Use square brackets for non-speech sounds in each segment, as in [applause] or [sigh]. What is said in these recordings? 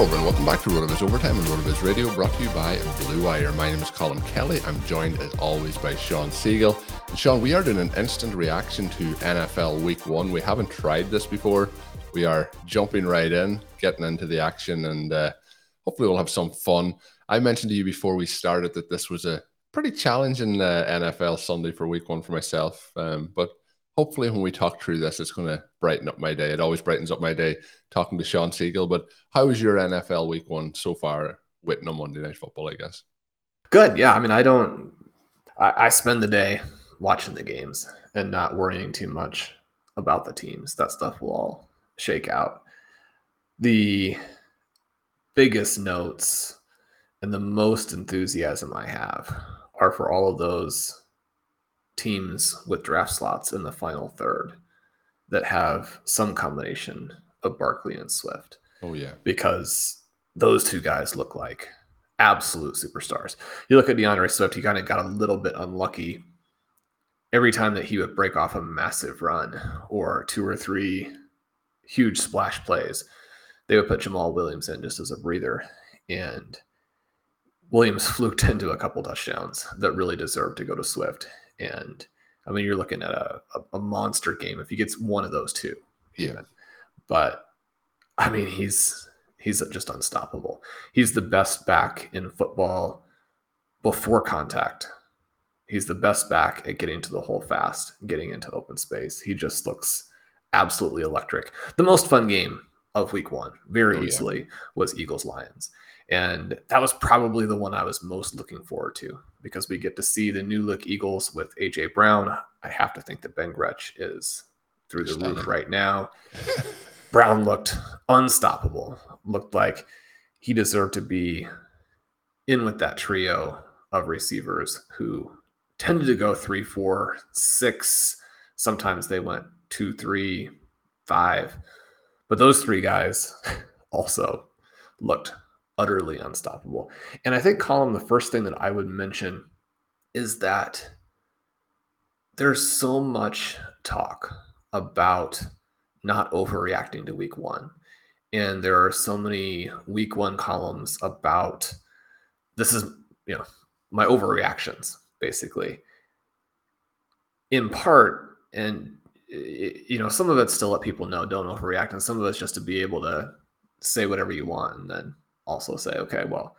Hello and welcome back to RotoViz Overtime on RotoViz Radio, brought to you by Blue Wire. My name is Colm Kelly. I'm joined as always by Shawn Siegele. And Shawn, we are doing an instant reaction to NFL Week One. We haven't tried this before. We are jumping right in, getting into the action, and uh, hopefully we'll have some fun. I mentioned to you before we started that this was a pretty challenging uh, NFL Sunday for Week One for myself, um, but hopefully when we talk through this, it's going to brighten up my day. It always brightens up my day talking to Shawn Siegele. But how was your NFL Week One so far? With no Monday Night Football, I guess. Good. Yeah. I mean, I don't. I, I spend the day watching the games and not worrying too much about the teams. That stuff will all shake out. The biggest notes and the most enthusiasm I have are for all of those teams with draft slots in the final third that have some combination of Barkley and Swift Oh yeah, because those two guys look like absolute superstars. You look at DeAndre Swift, he kind of got a little bit unlucky every time that he would break off a massive run or two or three huge splash plays. They would put Jamaal Williams in just as a breather. And Williams [laughs] fluked into a couple touchdowns that really deserved to go to Swift. And I mean, you're looking at a, a, monster game if he gets one of those two. Yeah. Even. But I mean, he's he's just unstoppable. He's the best back in football before contact. He's the best back at getting to the hole fast, getting into open space. He just looks absolutely electric. The most fun game of week one, very Oh, yeah. easily, was Eagles Lions. And that was probably the one I was most looking forward to because we get to see the new look Eagles with AJ Brown. I have to think that Ben Gretch is through the Stunning. roof right now. [laughs] Brown looked unstoppable. Looked like he deserved to be in with that trio of receivers who tended to go three, four, six. Sometimes they went two, three, five. But those three guys [laughs] also looked utterly unstoppable. And I think, Colm, the first thing that I would mention is that there's so much talk about not overreacting to week one. And there are so many week one columns about this is, you know, my overreactions, basically. In part, and you know, some of it's to let people know don't overreact, and some of it's just to be able to say whatever you want and then also say, okay, well,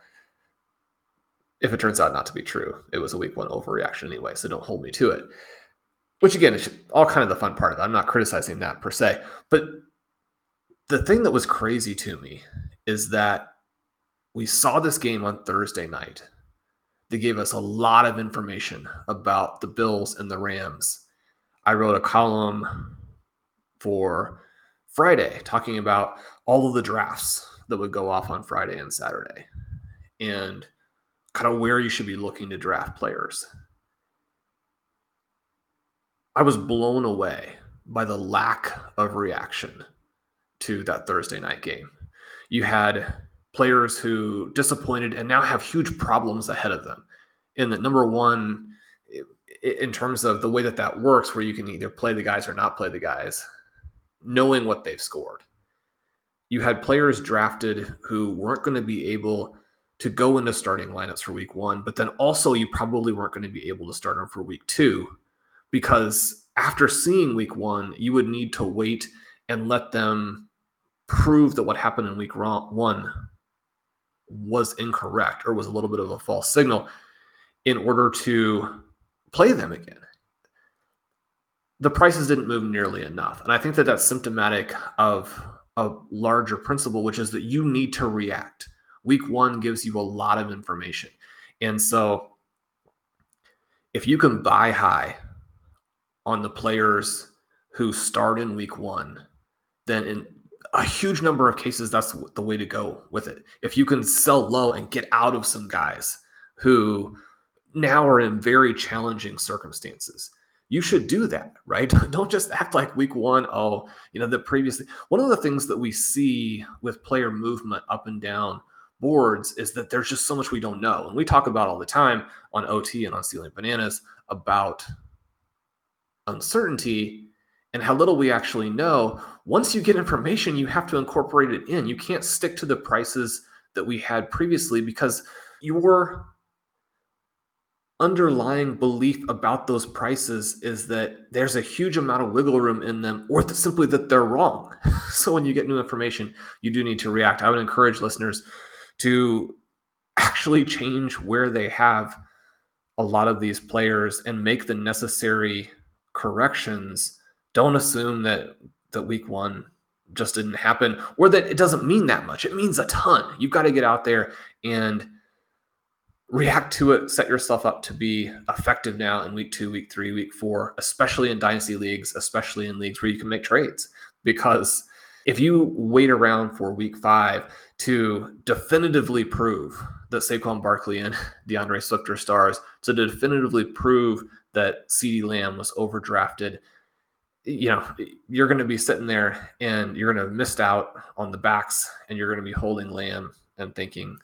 if it turns out not to be true, it was a week one overreaction anyway, so don't hold me to it. Which again is all kind of the fun part of it. I'm not criticizing that per se, but the thing that was crazy to me is that we saw this game on Thursday night. They gave us a lot of information about the Bills and the Rams. I wrote a column for Friday talking about all of the drafts that would go off on Friday and Saturday and kind of where you should be looking to draft players. I was blown away by the lack of reaction to that Thursday night game. You had players who disappointed and now have huge problems ahead of them. In that, number one, in terms of the way that that works, where you can either play the guys or not play the guys, knowing what they've scored. You had players drafted who weren't going to be able to go into starting lineups for week one, but then also you probably weren't going to be able to start them for week two because after seeing week one, you would need to wait and let them prove that what happened in week one was incorrect or was a little bit of a false signal in order to play them again. The prices didn't move nearly enough. And I think that that's symptomatic of a larger principle, which is that you need to react. Week one gives you a lot of information. And so if you can buy high on the players who start in week one, then in a huge number of cases, that's the way to go with it. If you can sell low and get out of some guys who now are in very challenging circumstances, you should do that, right? [laughs] Don't just act like week one, oh, you know, the previously. One of the things that we see with player movement up and down boards is that there's just so much we don't know. And we talk about all the time on OT and on Stealing Bananas about uncertainty and how little we actually know. Once you get information, you have to incorporate it in. You can't stick to the prices that we had previously because your underlying belief about those prices is that there's a huge amount of wiggle room in them or simply that they're wrong. [laughs] so when you get new information, you do need to react. I would encourage listeners to actually change where they have a lot of these players and make the necessary corrections don't assume that that week one just didn't happen or that it doesn't mean that much it means a ton you've got to get out there and react to it set yourself up to be effective now in week two week three week four especially in dynasty leagues especially in leagues where you can make trades. Because if you wait around for week five to definitively prove that Saquon Barkley and [laughs] DeAndre Swift are stars, to definitively prove that CeeDee Lamb was overdrafted, you know, you're going to be sitting there and you're going to have missed out on the backs and you're going to be holding Lamb and thinking,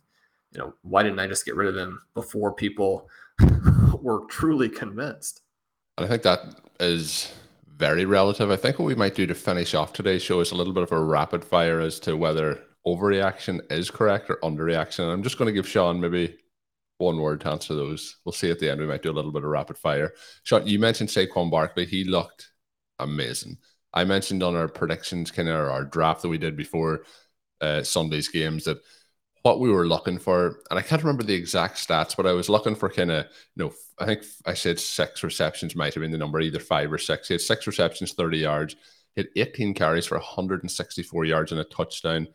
you know, why didn't I just get rid of him before people [laughs] were truly convinced? I think that is very relative. I think what we might do to finish off today's show is a little bit of a rapid fire as to whether overreaction is correct or underreaction. I'm just going to give Shawn maybe one word to answer those. We'll see at the end. We might do a little bit of rapid fire. Shawn, you mentioned Saquon Barkley. He looked amazing. I mentioned on our predictions, kind of our draft that we did before uh, Sunday's games, that what we were looking for, and I can't remember the exact stats, but I was looking for kind of, you know, I think I said six receptions might have been the number, either five or six. He had six receptions, 30 yards. He had 18 carries for 164 yards and a touchdown.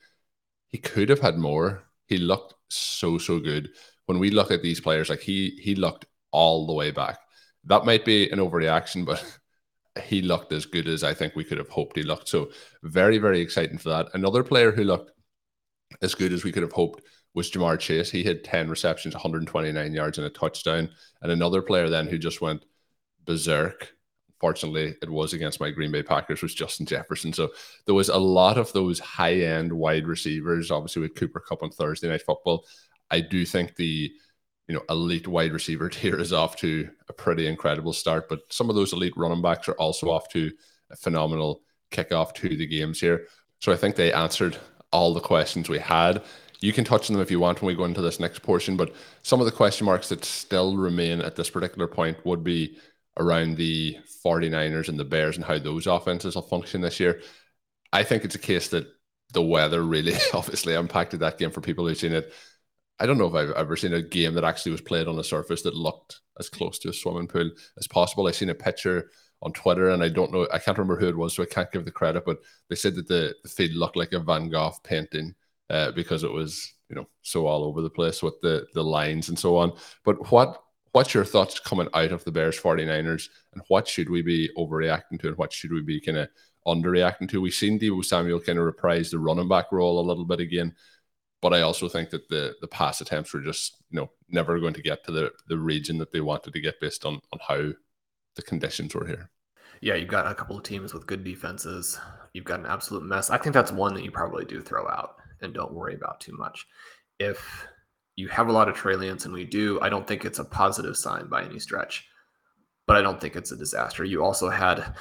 He could have had more. He looked so, so good. When we look at these players, like he he looked all the way back. That might be an overreaction, but [laughs] he looked as good as I think we could have hoped he looked. So very, very exciting for that. Another player who looked as good as we could have hoped was Ja'Marr Chase. He had 10 receptions, 129 yards, and a touchdown. And another player then who just went berserk. Fortunately, it was against my Green Bay Packers, was Justin Jefferson. So there was a lot of those high end wide receivers, obviously with Cooper Kupp on Thursday night football. I do think the you know elite wide receiver [laughs] tier is off to a pretty incredible start, but some of those elite running backs are also off to a phenomenal kickoff to the games here. So I think they answered all the questions we had. You can touch on them if you want when we go into this next portion, but some of the question marks that still remain at this particular point would be around the 49ers and the Bears and how those offenses will function this year. I think it's a case that the weather really [laughs] obviously impacted that game for people who've seen it. I don't know if I've ever seen a game that actually was played on a surface that looked as close to a swimming pool as possible. I've seen a picture on Twitter, and I don't know, I can't remember who it was, so I can't give the credit, but they said that the, the field looked like a Van Gogh painting uh, because it was, you know, so all over the place with the the lines and so on. But what what's your thoughts coming out of the Bears 49ers, and what should we be overreacting to, and what should we be kind of underreacting to? We've seen Deebo Samuel kind of reprise the running back role a little bit again. But I also think that the the pass attempts were just you know never going to get to the the region that they wanted to get based on on how the conditions were here. Yeah, you've got a couple of teams with good defenses. You've got an absolute mess. I think that's one that you probably do throw out and don't worry about too much. If you have a lot of Trey Lance, and we do, I don't think it's a positive sign by any stretch, but I don't think it's a disaster. You also had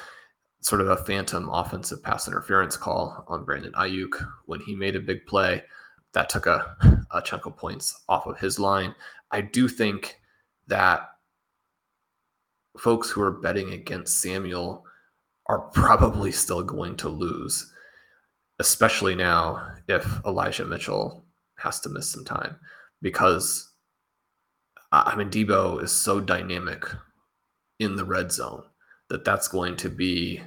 sort of a phantom offensive pass interference call on Brandon Aiyuk when he made a big play. That took a, a chunk of points off of his line. I do think that folks who are betting against Samuel are probably still going to lose, especially now if Elijah Mitchell has to miss some time because I mean Deebo is so dynamic in the red zone that that's going to be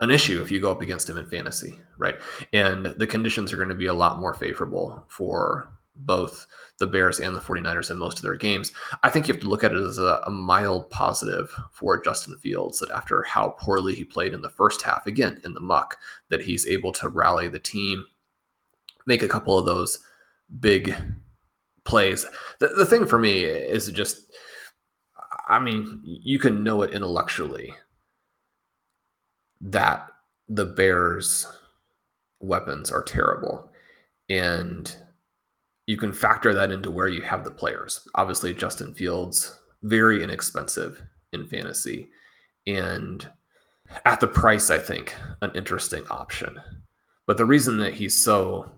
an issue if you go up against him in fantasy, right? And the conditions are going to be a lot more favorable for both the Bears and the 49ers in most of their games. I think you have to look at it as a, a, mild positive for Justin Fields that after how poorly he played in the first half, again in the muck, that he's able to rally the team, make a couple of those big plays. The, the thing for me is just, I mean, you can know it intellectually that the Bears' weapons are terrible. And you can factor that into where you have the players. Obviously, Justin Fields, very inexpensive in fantasy. And at the price, I think, an interesting option. But the reason that he's so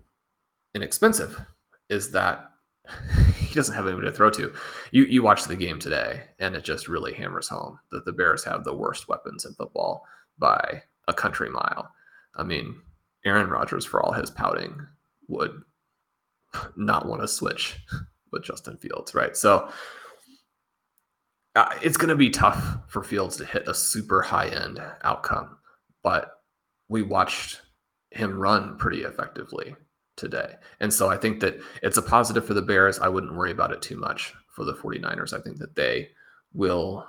inexpensive is that [laughs] he doesn't have anybody to throw to. You you watch the game today, and it just really hammers home that the Bears have the worst weapons in football by a country mile. I mean, Aaron Rodgers, for all his pouting, would not want to switch with Justin Fields, right? So uh, it's going to be tough for Fields to hit a super high end outcome, but we watched him run pretty effectively today. And so I think that it's a positive for the Bears. I wouldn't worry about it too much for the 49ers. I think that they will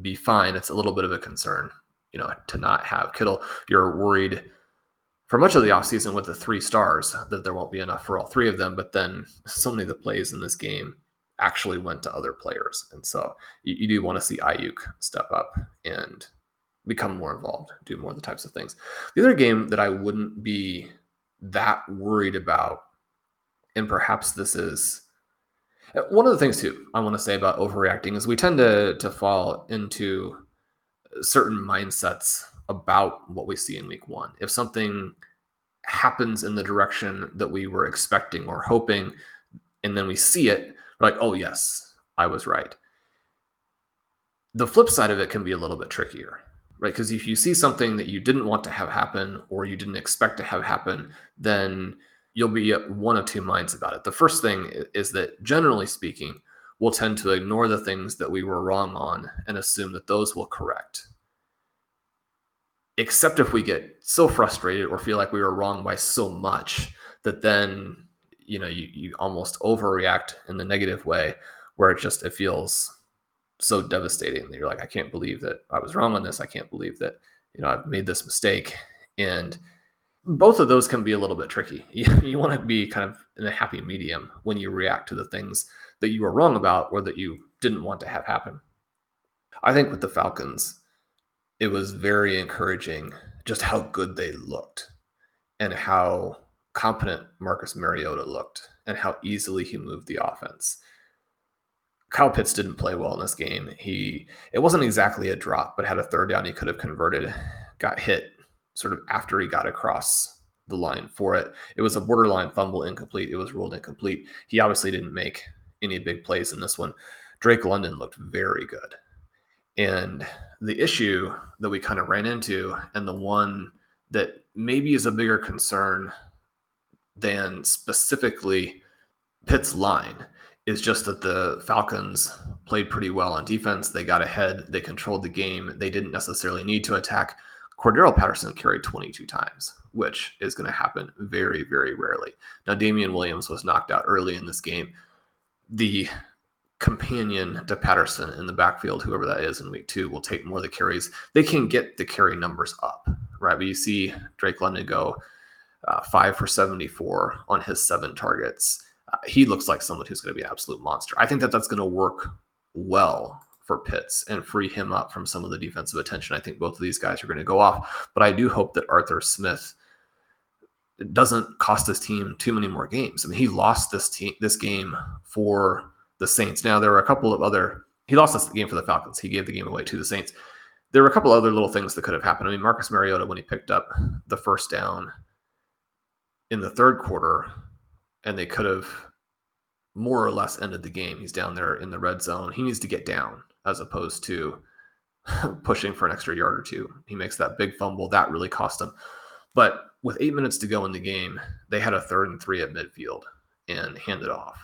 be fine. It's a little bit of a concern, you know, to not have Kittle. You're worried for much of the offseason with the three stars that there won't be enough for all three of them. But then so many of the plays in this game actually went to other players. And so you, you do want to see Aiyuk step up and become more involved, do more of the types of things. The other game that I wouldn't be that worried about, and perhaps this is uh, one of the things too I want to say about overreacting is we tend to to fall into certain mindsets about what we see in week one. If something happens in the direction that we were expecting or hoping, and then we see it, like, oh, yes, I was right. The flip side of it can be a little bit trickier, right? Because if you see something that you didn't want to have happen or you didn't expect to have happen, then you'll be one of two minds about it. The first thing is that generally speaking, we'll tend to ignore the things that we were wrong on and assume that those will correct except if we get so frustrated or feel like we were wrong by so much that then you know you, you almost overreact in the negative way where it just it feels so devastating that you're like i can't believe that i was wrong on this. I can't believe that you know i've made this mistake. And both of those can be a little bit tricky. [laughs] You, you want to be kind of in a happy medium when you react to the things that you were wrong about or that you didn't want to have happen. I think with the falcons it was very encouraging just how good they looked and how competent Marcus Mariota looked and how easily he moved the offense. Kyle Pitts didn't play well in this game. He it wasn't exactly a drop, but had a third down he could have converted, got hit sort of after he got across the line for it. It was a borderline fumble incomplete. It was ruled incomplete. He obviously didn't make any big plays in this one. Drake London looked very good. And the issue that we kind of ran into, and the one that maybe is a bigger concern than specifically Pitt's line, is just that the Falcons played pretty well on defense. They got ahead, they controlled the game, they didn't necessarily need to attack. Cordarrelle Patterson carried 22 times, which is going to happen very, very rarely. Now, Damien Williams was knocked out early in this game. The companion to Patterson in the backfield, whoever that is in week two, will take more of the carries. They can get the carry numbers up, right? But you see Drake London go uh, five for 74 on his seven targets. Uh, he looks like someone who's going to be an absolute monster. I think that that's going to work well for Pitts and free him up from some of the defensive attention. I think both of these guys are going to go off, but I do hope that Arthur Smith doesn't cost his team too many more games. I mean, he lost this team this game for the Saints. Now there were a couple of other he lost this game for the Falcons. He gave the game away to the Saints. There were a couple other little things that could have happened. I mean, Marcus Mariota when he picked up the first down in the third quarter, and they could have more or less ended the game. He's down there in the red zone. He needs to get down as opposed to [laughs] pushing for an extra yard or two. He makes that big fumble. That really cost him. But with eight minutes to go in the game, they had a third and three at midfield and handed off.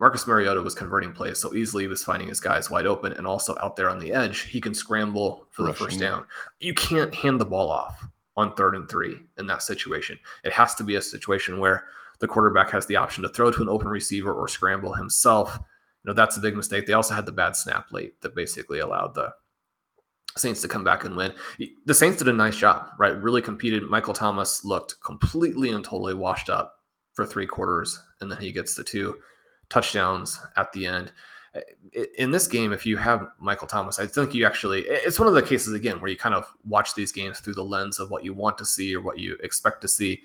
Marcus Mariota was converting plays so easily. He was finding his guys wide open and also out there on the edge. He can scramble for Rushing. the first down. You can't hand the ball off on third and three in that situation. It has to be a situation where the quarterback has the option to throw to an open receiver or scramble himself. You know, that's a big mistake. They also had the bad snap late that basically allowed the Saints to come back and win. The Saints did a nice job, right? Really competed. Michael Thomas looked completely and totally washed up for three quarters, and then he gets the two touchdowns at the end. In this game, if you have Michael Thomas, I think you actually, it's one of the cases again where you kind of watch these games through the lens of what you want to see or what you expect to see.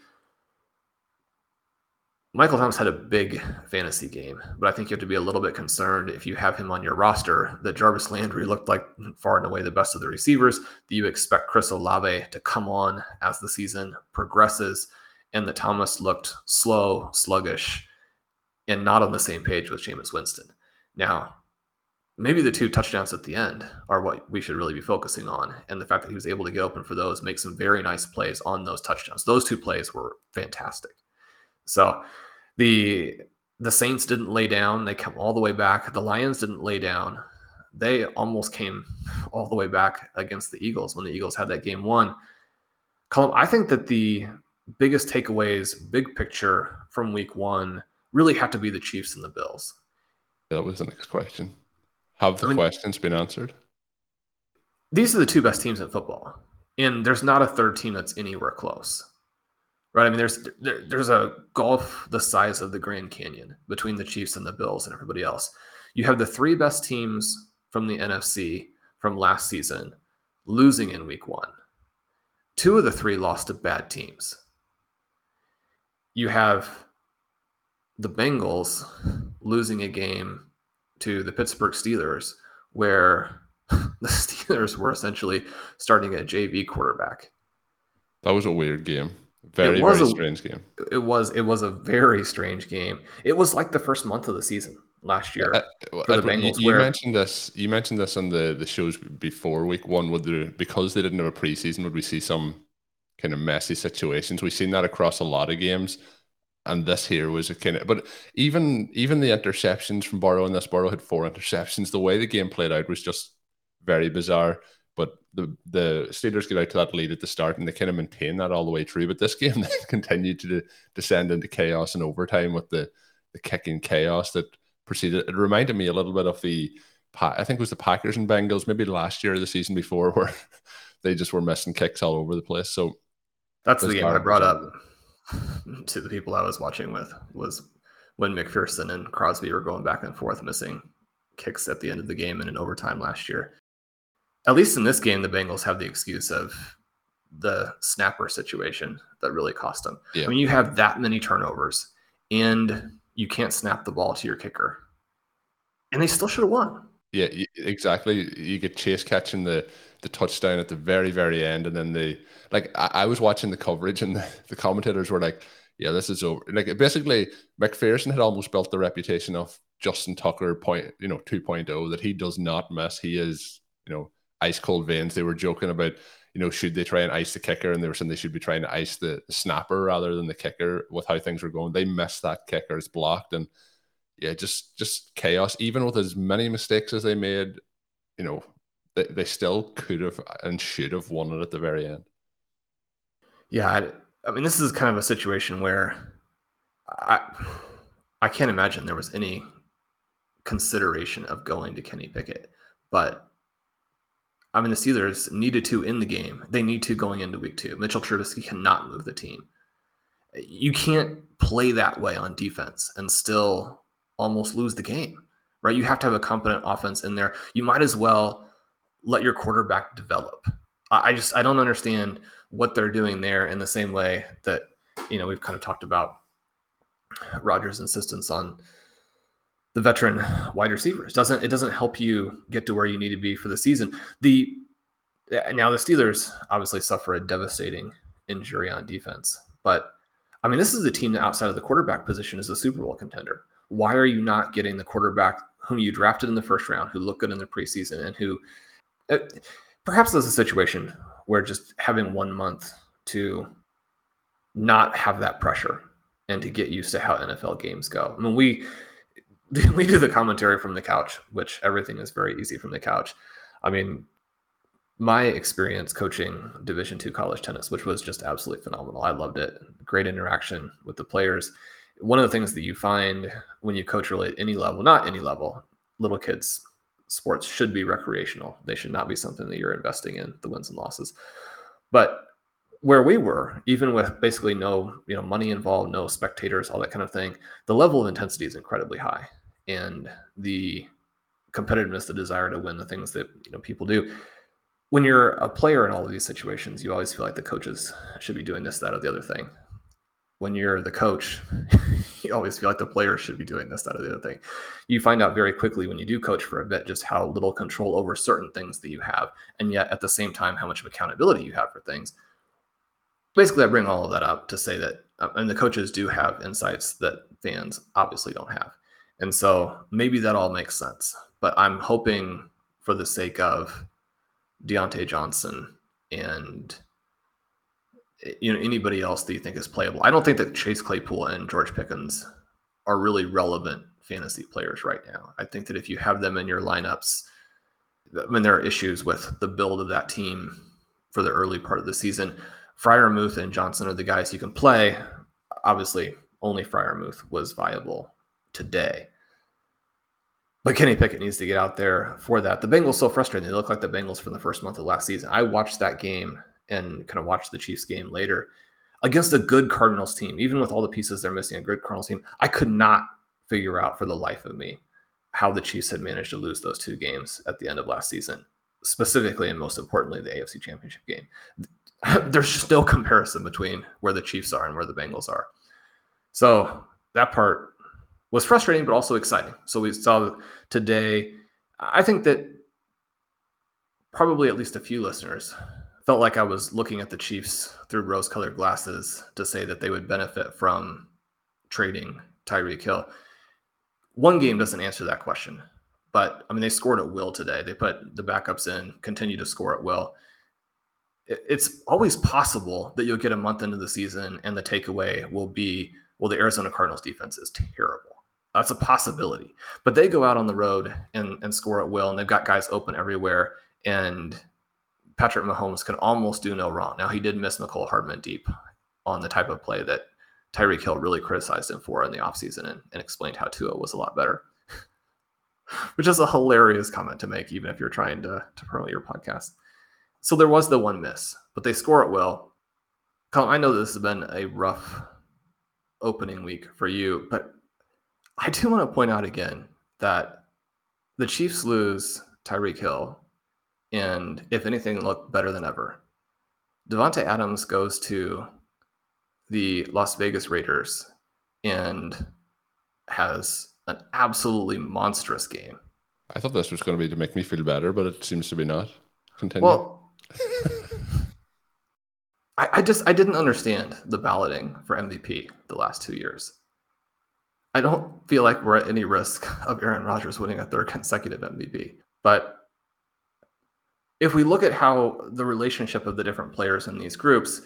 Michael Thomas had a big fantasy game, but I think you have to be a little bit concerned if you have him on your roster that Jarvis Landry looked like far and away the best of the receivers. Do you expect Chris Olave to come on as the season progresses? And that Thomas looked slow, sluggish, and not on the same page with Jameis Winston. Now, maybe the two touchdowns at the end are what we should really be focusing on. And the fact that he was able to get open for those, make some very nice plays on those touchdowns. Those two plays were fantastic. So, the the Saints didn't lay down. They come all the way back. The Lions didn't lay down. They almost came all the way back against the Eagles when the Eagles had that game won. Colm, I think that the biggest takeaways, big picture from week one, really have to be the Chiefs and the Bills. That was the next question. Have the I mean, questions been answered? These are the two best teams in football. And there's not a third team that's anywhere close right? I mean, there's there, there's a gulf the size of the Grand Canyon between the Chiefs and the Bills and everybody else. You have the three best teams from the NFC from last season losing in Week One. Two of the three lost to bad teams. You have the Bengals losing a game to the Pittsburgh Steelers, where [laughs] the Steelers were essentially starting a JV quarterback. That was a weird game. Very, very a, strange game. It was it was a very strange game. It was like the first month of the season last year uh, Bengals. You, you where, mentioned this. You mentioned this on the the shows before week one. Would there because they didn't have a preseason? Would we see some kind of messy situations? We've seen that across a lot of games, and this here was a kind of. But even even the interceptions from Burrow and this Burrow had four interceptions. The way the game played out was just very bizarre. But the the Steelers get out to that lead at the start and they kind of maintain that all the way through. But this [laughs] game continued to descend into chaos and overtime with the the kicking chaos that proceeded. It reminded me a little bit of the I think it was the Packers and Bengals maybe last year or the season before [laughs] where they just were missing kicks all over the place. So that's the game I brought up [laughs] to the people I was watching with was when McPherson and Crosby were going back and forth missing kicks at the end of the game and in overtime last year at least in this game, the Bengals have the excuse of the snapper situation that really cost them. Yeah. I mean, you have that many turnovers and you can't snap the ball to your kicker, and they still should have won. Yeah, exactly. You get Chase catching the the touchdown at the very very end, and then the like I, I was watching the coverage, and [laughs] the, the commentators were like, "Yeah, this is over." Like basically, McPherson had almost built the reputation of Justin Tucker point, you know, 2.0 that he does not miss. He is, you know, ice cold veins. They were joking about, you know, should they try and ice the kicker? And they were saying they should be trying to ice the, snapper rather than the kicker with how things were going. They missed that kicker, it's blocked. And yeah, just just chaos. Even with as many mistakes as they made, you know, they, they still could have and should have won it at the very end. Yeah, I, I mean, this is kind of a situation where I I can't imagine there was any consideration of going to Kenny Pickett, but I mean, the Steelers needed to in the game. They need to going into week two. Mitchell Trubisky cannot move the team. You can't play that way on defense and still almost lose the game, right? You have to have a competent offense in there. You might as well let your quarterback develop. I just I don't understand what they're doing there in the same way that you know, we've kind of talked about Rodgers' insistence on the veteran wide receivers. Doesn't it doesn't help you get to where you need to be for the season. The now the Steelers obviously suffer a devastating injury on defense, but I mean, this is a team that outside of the quarterback position is a Super Bowl contender. Why are you not getting the quarterback whom you drafted in the first round, who looked good in the preseason, and who uh, perhaps there's a situation where just having one month to not have that pressure and to get used to how NFL games go. I mean, we [laughs] we do the commentary from the couch, which everything is very easy from the couch. I mean, my experience coaching division two college tennis which was just absolutely phenomenal i loved it great interaction with the players one of the things that you find when you coach really at any level not any level little kids sports should be recreational. They should not be something that you're investing in the wins and losses. But where we were even with basically no you know money involved no spectators all that kind of thing the level of intensity is incredibly high. And the competitiveness the desire to win the things that you know people do. When you're a player in all of these situations, you always feel like the coaches should be doing this, that, or the other thing. When you're the coach, [laughs] you always feel like the players should be doing this, that, or the other thing. You find out very quickly when you do coach for a bit just how little control over certain things that you have, and yet at the same time, how much of accountability you have for things. Basically, I bring all of that up to say that, uh, and the coaches do have insights that fans obviously don't have. And so maybe that all makes sense. But I'm hoping for the sake of Diontae Johnson and you know anybody else that you think is playable. I don't think that Chase Claypool and George Pickens are really relevant fantasy players right now. I think that if you have them in your lineups, I mean there are issues with the build of that team for the early part of the season. Freiermuth and Johnson are the guys you can play. Obviously, only Freiermuth was viable today. But Kenny Pickett needs to get out there for that. The Bengals so frustrating. They look like the Bengals from the first month of last season. I watched that game and kind of watch the Chiefs game later against a good Cardinals team, even with all the pieces they're missing, a good Cardinals team. I could not figure out for the life of me how the Chiefs had managed to lose those two games at the end of last season, specifically and most importantly, the AFC Championship game. [laughs] There's just no comparison between where the Chiefs are and where the Bengals are. So that part was frustrating, but also exciting. So we saw today. I think that probably at least a few listeners felt like I was looking at the Chiefs through rose colored glasses to say that they would benefit from trading Tyreek Hill. One game doesn't answer that question, but I mean, they scored at will today. They put the backups in, continue to score at will. It's always possible that you'll get a month into the season and the takeaway will be, well, the Arizona Cardinals defense is terrible. That's a possibility. But they go out on the road and, and score at will, and they've got guys open everywhere. And Patrick Mahomes can almost do no wrong. Now, he did miss Mecole Hardman deep on the type of play that Tyreek Hill really criticized him for in the offseason and, and explained how Tua was a lot better, [laughs] which is a hilarious comment to make, even if you're trying to, to promote your podcast. So there was the one miss, but they score it well. Colm, I know this has been a rough opening week for you, but I do want to point out again that the Chiefs lose Tyreek Hill, and if anything, look better than ever. Davante Adams goes to the Las Vegas Raiders and has an absolutely monstrous game. I thought this was going to be to make me feel better, but it seems to be not. Continue. Well, [laughs] I, I just I didn't understand the balloting for MVP the last two years. I don't feel like we're at any risk of Aaron Rodgers winning a third [laughs] consecutive MVP. But if we look at how the relationship of the different players in these groups,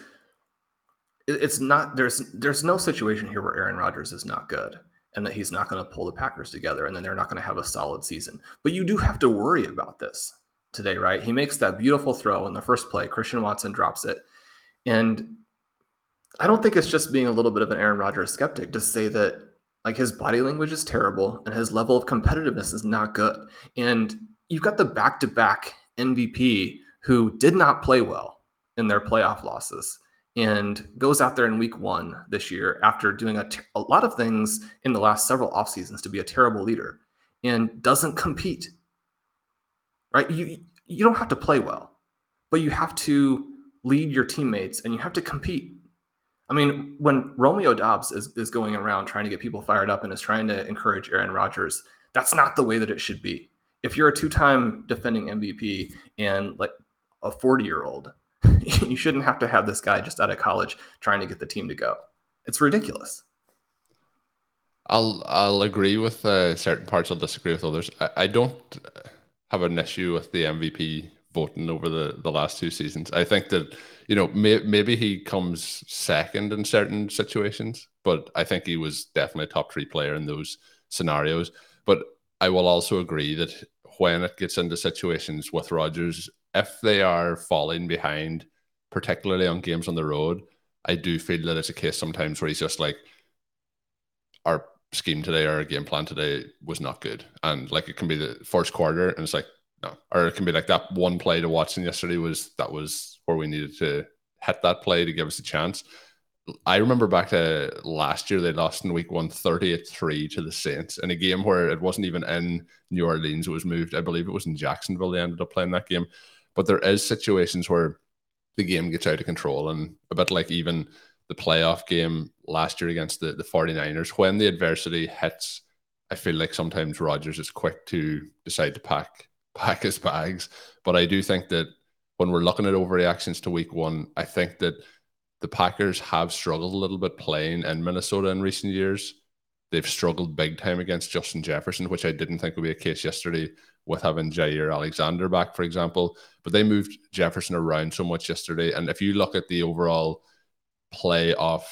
it's not there's there's no situation here where Aaron Rodgers is not good and that he's not going to pull the Packers together and then they're not going to have a solid season. But you do have to worry about this today, right? He makes that beautiful throw in the first play. Christian Watson drops it. And I don't think it's just being a little bit of an Aaron Rodgers skeptic to say that like his body language is terrible and his level of competitiveness is not good. And you've got the back to back MVP who did not play well in their playoff losses and goes out there in week one this year after doing a, ter- a lot of things in the last several off seasons to be a terrible leader and doesn't compete. Right? You you don't have to play well, but you have to lead your teammates and you have to compete. I mean, when Romeo Doubs is, is going around trying to get people fired up and is trying to encourage Aaron Rodgers, that's not the way that it should be. If you're a two-time defending MVP and like a 40-year-old, [laughs] you shouldn't have to have this guy just out of college trying to get the team to go. It's ridiculous. I'll I'll agree with uh, certain parts. I'll disagree with others. I, I don't have an issue with the MVP voting over the the last two seasons. I think that you know, may, maybe he comes second in certain situations, but I think he was definitely a top three player in those scenarios. But I will also agree that when it gets into situations with Rodgers, if they are falling behind, particularly on games on the road, I do feel that it's a case sometimes where he's just like, our scheme today, our game plan today was not good. And like it can be the first quarter, and it's like, no, or it can be like that one play to Watson yesterday was that was where we needed to hit that play to give us a chance. I remember back to last year, they lost in week one 30 3 to the Saints in a game where it wasn't even in New Orleans. It was moved, I believe it was in Jacksonville. They ended up playing that game. But there is situations where the game gets out of control. And a bit like even the playoff game last year against the, the 49ers, when the adversity hits, I feel like sometimes Rodgers is quick to decide to pack [laughs] pack his bags. But I do think that when we're looking at overreactions to week one, I think that the Packers have struggled a little bit playing in Minnesota in recent years. They've struggled big time against Justin Jefferson, which I didn't think would be a case yesterday with having Jaire Alexander back, for example. But they moved Jefferson around so much yesterday. And if you look at the overall play of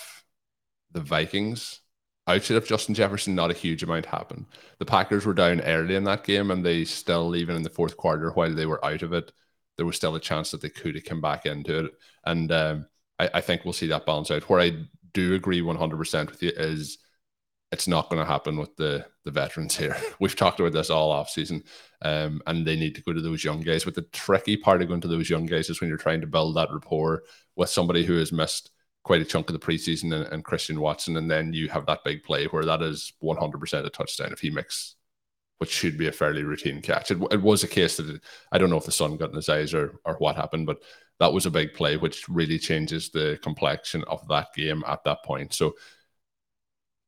the Vikings, outside of Justin Jefferson, not a huge amount happened. The Packers were down early in that game, and they still, even in the fourth quarter, while they were out of it, there was still a chance that they could have come back into it. And um, I, I, think we'll see that balance out. Where I do agree 100% with you is it's not going to happen with the the veterans here. [laughs] We've talked about this all off season, um, and they need to go to those young guys. But the tricky part of going to those young guys is when you're trying to build that rapport with somebody who has missed quite a chunk of the preseason and, and Christian Watson, and then you have that big play where that is 100% a touchdown if he makes which should be a fairly routine catch. It, it was a case that it, I don't know if the sun got in his eyes or or what happened, but that was a big play which really changes the complexion of that game at that point. So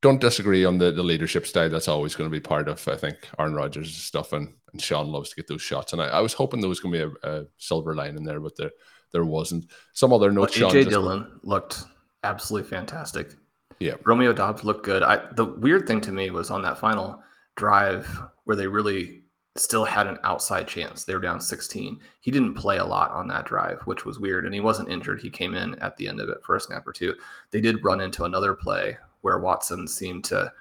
don't disagree on the, the leadership style. That's always going to be part of, I think, Aaron Rodgers' stuff. And, and Shawn loves to get those shots. And I, I was hoping there was going to be a, a silver line in there, but there there wasn't. Some other notes. Well, AJ Dillon looked absolutely fantastic. Yeah. Romeo Doubs looked good. I the weird thing to me was on that final drive where they really still had an outside chance. They were down 16. He didn't play a lot on that drive, which was weird. And he wasn't injured. He came in at the end of it for a snap or two. They did run into another play where Watson seemed to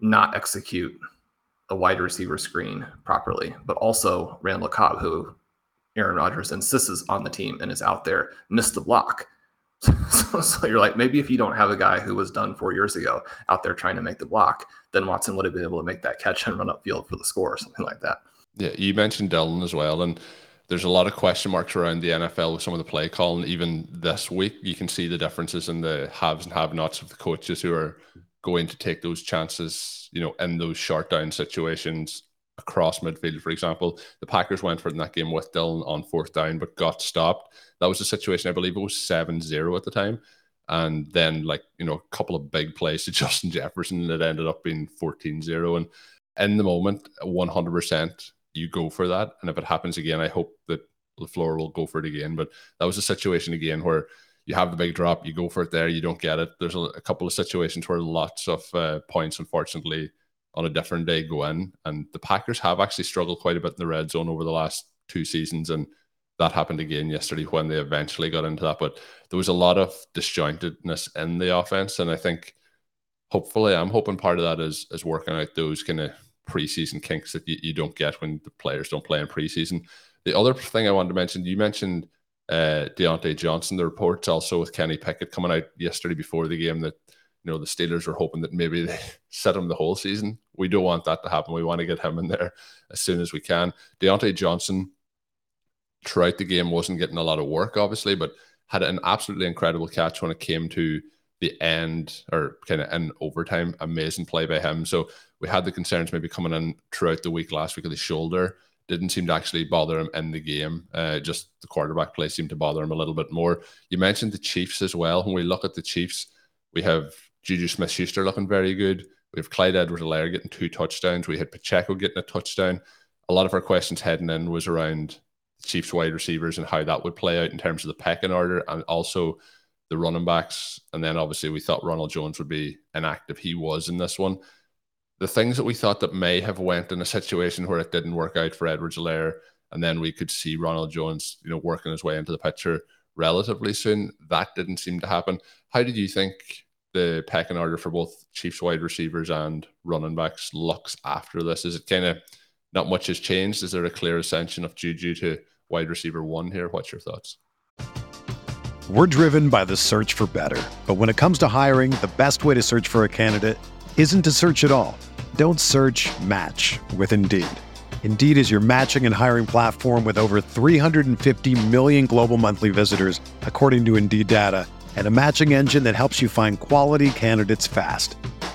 not execute a wide receiver screen properly, but also Randall Cobb, who Aaron Rodgers insists is on the team and is out there, missed the block. [laughs] so, [laughs] so, you're like, maybe if you don't have a guy who was done four years ago out there trying to make the block, then Watson would have been able to make that catch and run upfield for the score or something like that. Yeah, you mentioned Dillon as well, and there's a lot of question marks around the NFL with some of the play calling. Even this week, you can see the differences in the haves and have-nots of the coaches who are going to take those chances, you know, in those short down situations across midfield, for example. The Packers went for it in that game with Dillon on fourth down, but got stopped. That was the situation, I believe it was 7 0 at the time. And then, like, you know, a couple of big plays to [laughs] Justin Jefferson that ended up being 14 0. And in the moment, 100%, you go for that. And if it happens again, I hope that LaFleur will go for it again. But that was a situation again where you have the big drop, you go for it there, you don't get it. There's a, a couple of situations where lots of uh, points, unfortunately, on a different day go in. And the Packers have actually struggled quite a bit in the red zone over the last two seasons. And that happened again yesterday when they eventually got into that. But there was a lot of disjointedness in the offense. And I think hopefully I'm hoping part of that is is working out those kind of preseason kinks that you, you don't get when the players don't play in preseason. The other thing I wanted to mention, you mentioned uh, Diontae Johnson. The reports also with Kenny Pickett coming out yesterday before the game that you know the Steelers were hoping that maybe they [laughs] set him the whole season. We don't want that to happen. We want to get him in there as soon as we can. Diontae Johnson throughout the game wasn't getting a lot of work, obviously, but had an absolutely incredible catch when it came to the end or kind of in overtime. Amazing play by him. So we had the concerns maybe coming in throughout the week last week of the shoulder. didn't seem to actually bother him in the game. Uh, just the quarterback play seemed to bother him a little bit more. You mentioned the Chiefs as well. When we look at the Chiefs, we have Juju Smith Schuster looking very good. We have Clyde Edwards Helaire getting two touchdowns. We had Pacheco getting a touchdown. A lot of our questions heading in was around Chiefs wide receivers and how that would play out in terms of the pecking order and also the running backs. And then obviously we thought Ronald Jones would be inactive. He was in this one the things that we thought that may have went in a situation where it didn't work out for Edwards Helaire, and then we could see Ronald Jones, you know, working his way into the picture relatively soon. That didn't seem to happen. How did you think the pecking order for both Chiefs wide receivers and running backs looks after this? Is it kind of not much has changed? Is there a clear ascension of Juju to wide receiver one here? What's your thoughts? We're driven by the search for better. But when it comes to hiring, the best way to search for a candidate isn't to search at all. Don't search match with Indeed. Indeed is your matching and hiring platform with over 350 million global monthly visitors, according to Indeed data, and a matching engine that helps you find quality candidates fast.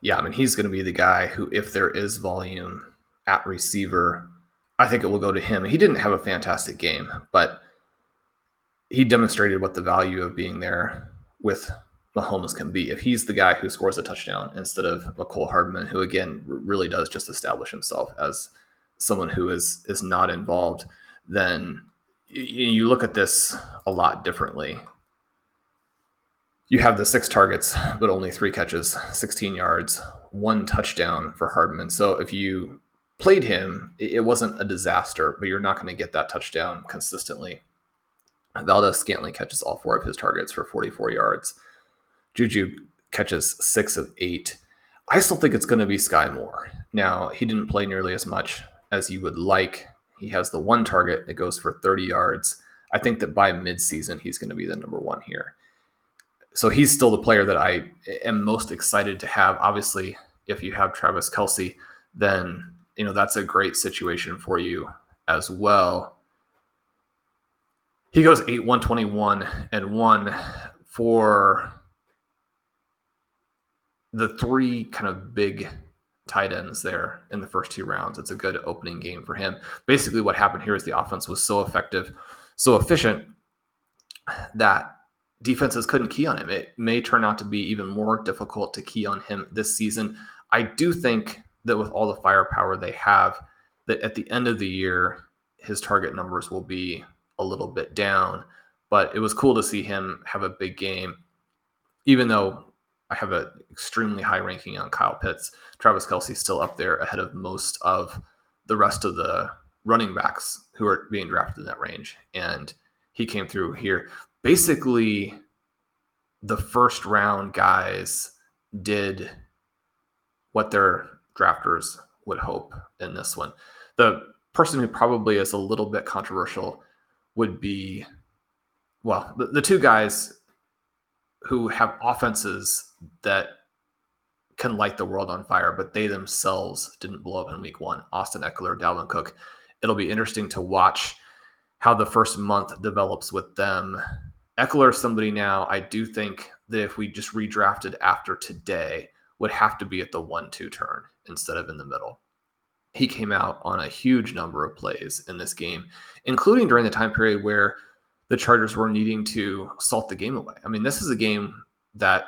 Yeah, I mean, he's going to be the guy who, if there is volume at receiver, I think it will go to him. He didn't have a fantastic game, but he demonstrated what the value of being there with Mahomes can be. If he's the guy who scores a touchdown instead of Mecole Hardman, who again really does just establish himself as someone who is is not involved, then you, you look at this a lot differently you have the six targets, but only three catches, 16 yards, one touchdown for Hardman. So if you played him, it wasn't a disaster, but you're not going to get that touchdown consistently. Valdes Scantling catches all four of his targets for 44 yards. Juju catches six of eight. I still think it's going to be Skyy Moore. Now, he didn't play nearly as much as you would like. He has the one target that goes for 30 yards. I think that by midseason, he's going to be the number one here so he's still the player that I am most excited to have. Obviously, if you have Travis Kelce, then you know that's a great situation for you as well. He goes 8 121 and 1 for the three kind of big tight ends there in the first two rounds. It's a good opening game for him. Basically, what happened here is the offense was so effective, so efficient that defenses couldn't key on him. It may turn out to be even more difficult to key on him this season. I do think that with all the firepower they have, that at the end of the year, his target numbers will be a little bit down. But it was cool to see him have a big game, even though I have an extremely high ranking on Kyle Pitts. Travis Kelce still up there ahead of most of the rest of the running backs who are being drafted in that range. And he came through here basically the first round guys did what their drafters would hope in this one. The person who probably is a little bit controversial would be, well, the, the two guys who have offenses that can light the world on fire, but they themselves didn't blow up in week one. Austin Ekeler, Dalvin Cook. It'll be interesting to watch how the first month develops with them. Ekeler is somebody now, I do think that if we just redrafted after today, would have to be at the one two turn instead of in the middle. He came out on a huge number of plays in this game, including during the time period where the Chargers were needing to salt the game away. I mean, this is a game that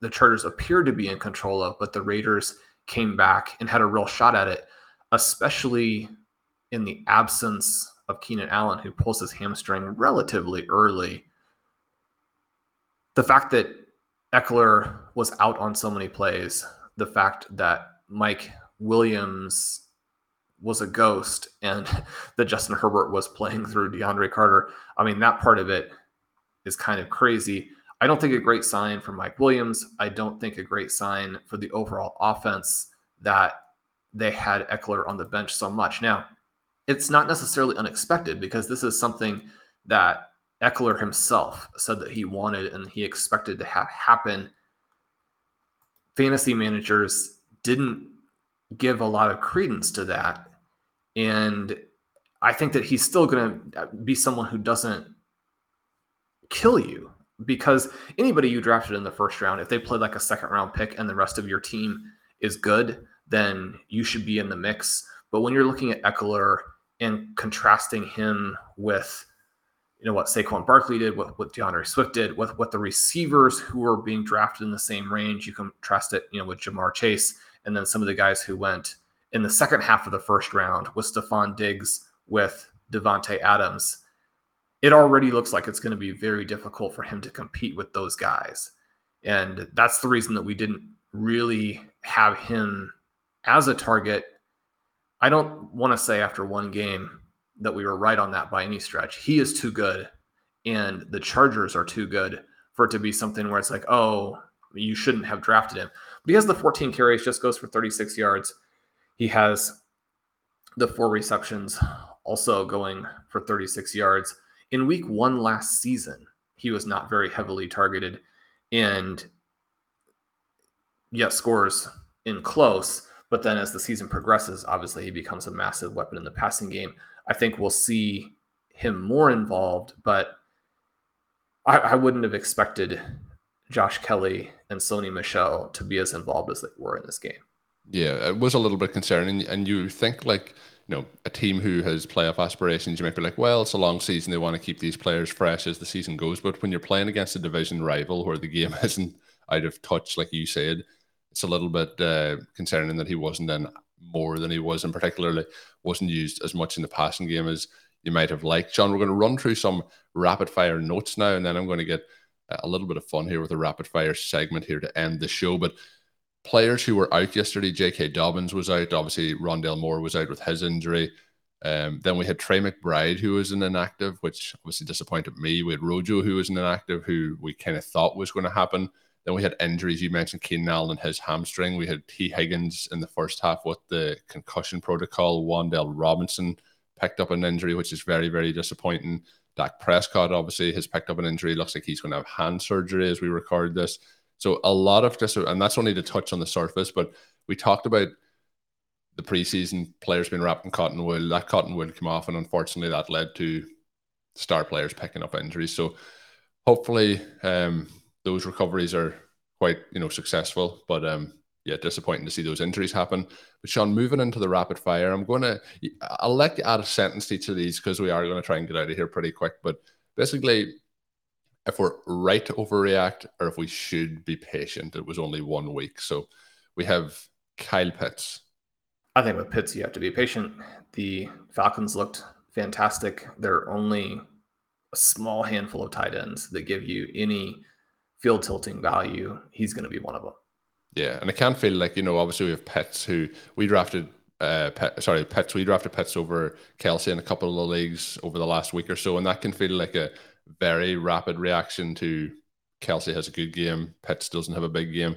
the Chargers appeared to be in control of, but the Raiders came back and had a real shot at it, especially in the absence of Keenan Allen, who pulls his hamstring relatively early. The fact that Ekeler was out on so many plays, the fact that Mike Williams was a ghost and [laughs] that Justin Herbert was playing through DeAndre Carter. I mean, that part of it is kind of crazy. I don't think a great sign for Mike Williams. I don't think a great sign for the overall offense that they had Ekeler on the bench so much. Now, it's not necessarily unexpected because this is something that Ekeler himself said that he wanted and he expected to have happen. Fantasy managers didn't give a lot of credence to that. And I think that he's still going to uh, be someone who doesn't kill you because anybody you drafted in the first round, if they played like a second round pick and the rest of your team is good, then you should be in the mix. But when you're looking at Ekeler and contrasting him with, you know, what Saquon Barkley did, what, what D'Andre Swift did, with what the receivers who were being drafted in the same range, you contrast it, you know, with Ja'Marr Chase and then some of the guys who went in the second half of the first round with Stefon Diggs, with Davante Adams it already looks like it's going to be very difficult for him to compete with those guys. And that's the reason that we didn't really have him as a target. I don't want to say after one game that we were right on that by any stretch. He is too good, and the Chargers are too good for it to be something where it's like, oh, you shouldn't have drafted him. But he has the 14 carries, just goes for 36 yards. He has the four receptions, also going for 36 yards in week one last season, he was not very heavily targeted and yet scores in close. But then as the season progresses, obviously he becomes a massive weapon in the passing game. I think we'll see him more involved, but I, I wouldn't have expected Josh Kelley and Sony Michel to be as involved as they were in this game. Yeah, it was a little bit concerning. And you think like you know, a team who has playoff aspirations, you might be like, well, it's a long season. They want to keep these players fresh as the season goes. But when you're playing against a division rival where the game [laughs] isn't out of touch, like you said, it's a little bit uh, concerning that he wasn't in more than he was, and particularly wasn't used as much in the passing game as you might have liked. John, we're going to run through some rapid fire notes now, and then I'm going to get a little bit of fun here with a rapid fire segment here to end the show. But players who were out yesterday. J.K. Dobbins was out. Obviously, Rondale Moore was out with his injury. Um, then we had Trey McBride, who was an inactive, which obviously disappointed me. We had Rojo, who was an inactive, who we kind of thought was going to happen. Then we had injuries. You mentioned Keenan Allen and his hamstring. We had Tee Higgins in the first half with the concussion protocol. Wan'Dale Robinson picked up an injury, which is very, very disappointing. Dak Prescott obviously has picked up an injury. Looks like he's going to have hand surgery as we record this. So a lot of just, and that's only to touch on the surface, but we talked about the preseason players being wrapped in cotton wool. That cotton wool came off, and unfortunately, that led to star players picking up injuries. So hopefully, um, those recoveries are quite you know successful. But um, yeah, disappointing to see those injuries happen. But Shawn, moving into the rapid fire, I'm gonna I'll let you add a sentence to each of these because we are going to try and get out of here pretty quick. But basically, if we're right to overreact or if we should be patient. It was only one week. So we have Kyle Pitts. I think with Pitts, you have to be patient. The Falcons looked fantastic. There are only a small handful of tight ends that give you any field tilting value. He's going to be one of them. Yeah. And I can feel like, you know, obviously we have Pitts who we drafted uh, Pet, sorry, Pitts. We drafted Pitts over Kelce in a couple of the leagues over the last week or so, and that can feel like a very rapid reaction to Kelce has a good game, Pitts doesn't have a big game,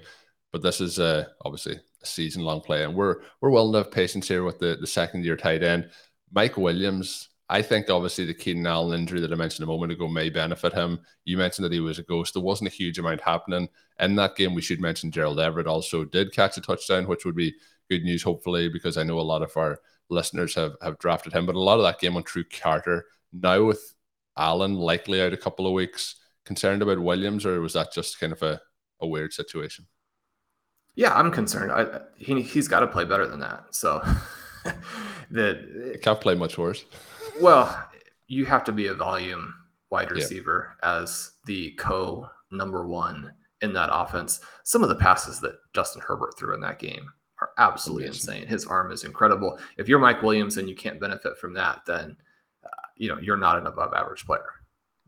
but this is uh, obviously a season long play, and we're we're willing to have patience here with the the second year tight end, Mike Williams. I think obviously the Keenan Allen injury that I mentioned a moment ago may benefit him. You mentioned that he was a ghost. There wasn't a huge amount happening in that game. We should mention Gerald Everett also did catch a touchdown, which would be good news, hopefully, because I know a lot of our listeners have have drafted him. But a lot of that game went through Carter. Now with Allen likely out a couple of weeks. Concerned about Williams, or was that just kind of a, a weird situation? Yeah, I'm concerned. I, he he's got to play better than that. So [laughs] that can't play much worse. Well, you have to be a volume wide receiver as the co number one in that offense. Some of the passes that Justin Herbert threw in that game are absolutely Amazing. insane. His arm is incredible. If you're Mike Williams and you can't benefit from that, then uh, you know you're not an above average player.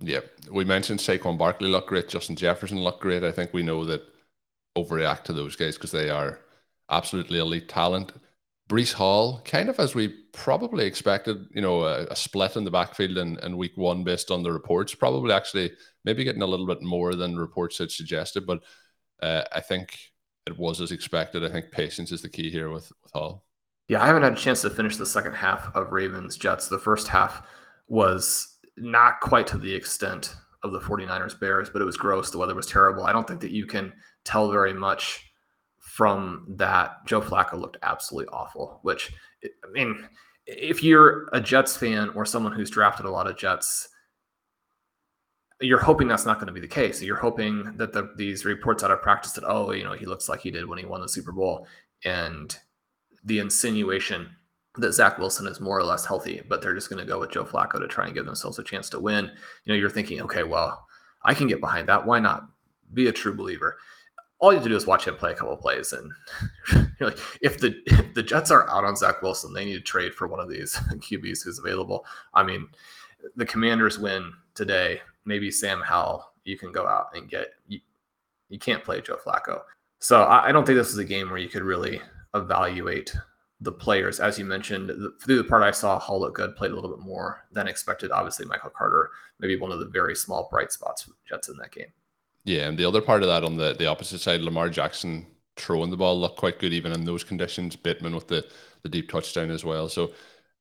Yeah, we mentioned Saquon Barkley looked great, Justin Jefferson looked great. I think we know that overreact to those guys because they are absolutely elite talent. Breece Hall, kind of as we probably expected, you know, a, a split in the backfield in, in week one based on the reports. Probably actually maybe getting a little bit more than reports had suggested, but uh, I think it was as expected. I think patience is the key here with, with Hall. Yeah, I haven't had a chance to finish the second half of Ravens Jets. The first half was not quite to the extent of the 49ers Bears, but it was gross. The weather was terrible. I don't think that you can tell very much from that. Joe Flacco looked absolutely awful, which, I mean, if you're a Jets fan or someone who's drafted a lot of Jets, you're hoping that's not going to be the case. You're hoping that the, these reports out of practice that, oh, you know, he looks like he did when he won the Super Bowl. And the insinuation that Zach Wilson is more or less healthy, but they're just going to go with Joe Flacco to try and give themselves a chance to win. You know, you're thinking, okay, well, I can get behind that. Why not be a true believer? All you have to do is watch him play a couple plays, and [laughs] you're like, if the if the Jets are out on Zach Wilson, they need to trade for one of these [laughs] QBs who's available. I mean, the Commanders win today. Maybe Sam Howell, you can go out and get. You, you can't play Joe Flacco. So I, I don't think this is a game where you could really evaluate the players. As you mentioned, the, through the part I saw, Hall looked good, played a little bit more than expected. Obviously, Michael Carter, maybe one of the very small bright spots for the Jets in that game. Yeah, and the other part of that on the, the opposite side, Lamar Jackson throwing the ball looked quite good even in those conditions. Bateman with the, the deep touchdown as well. So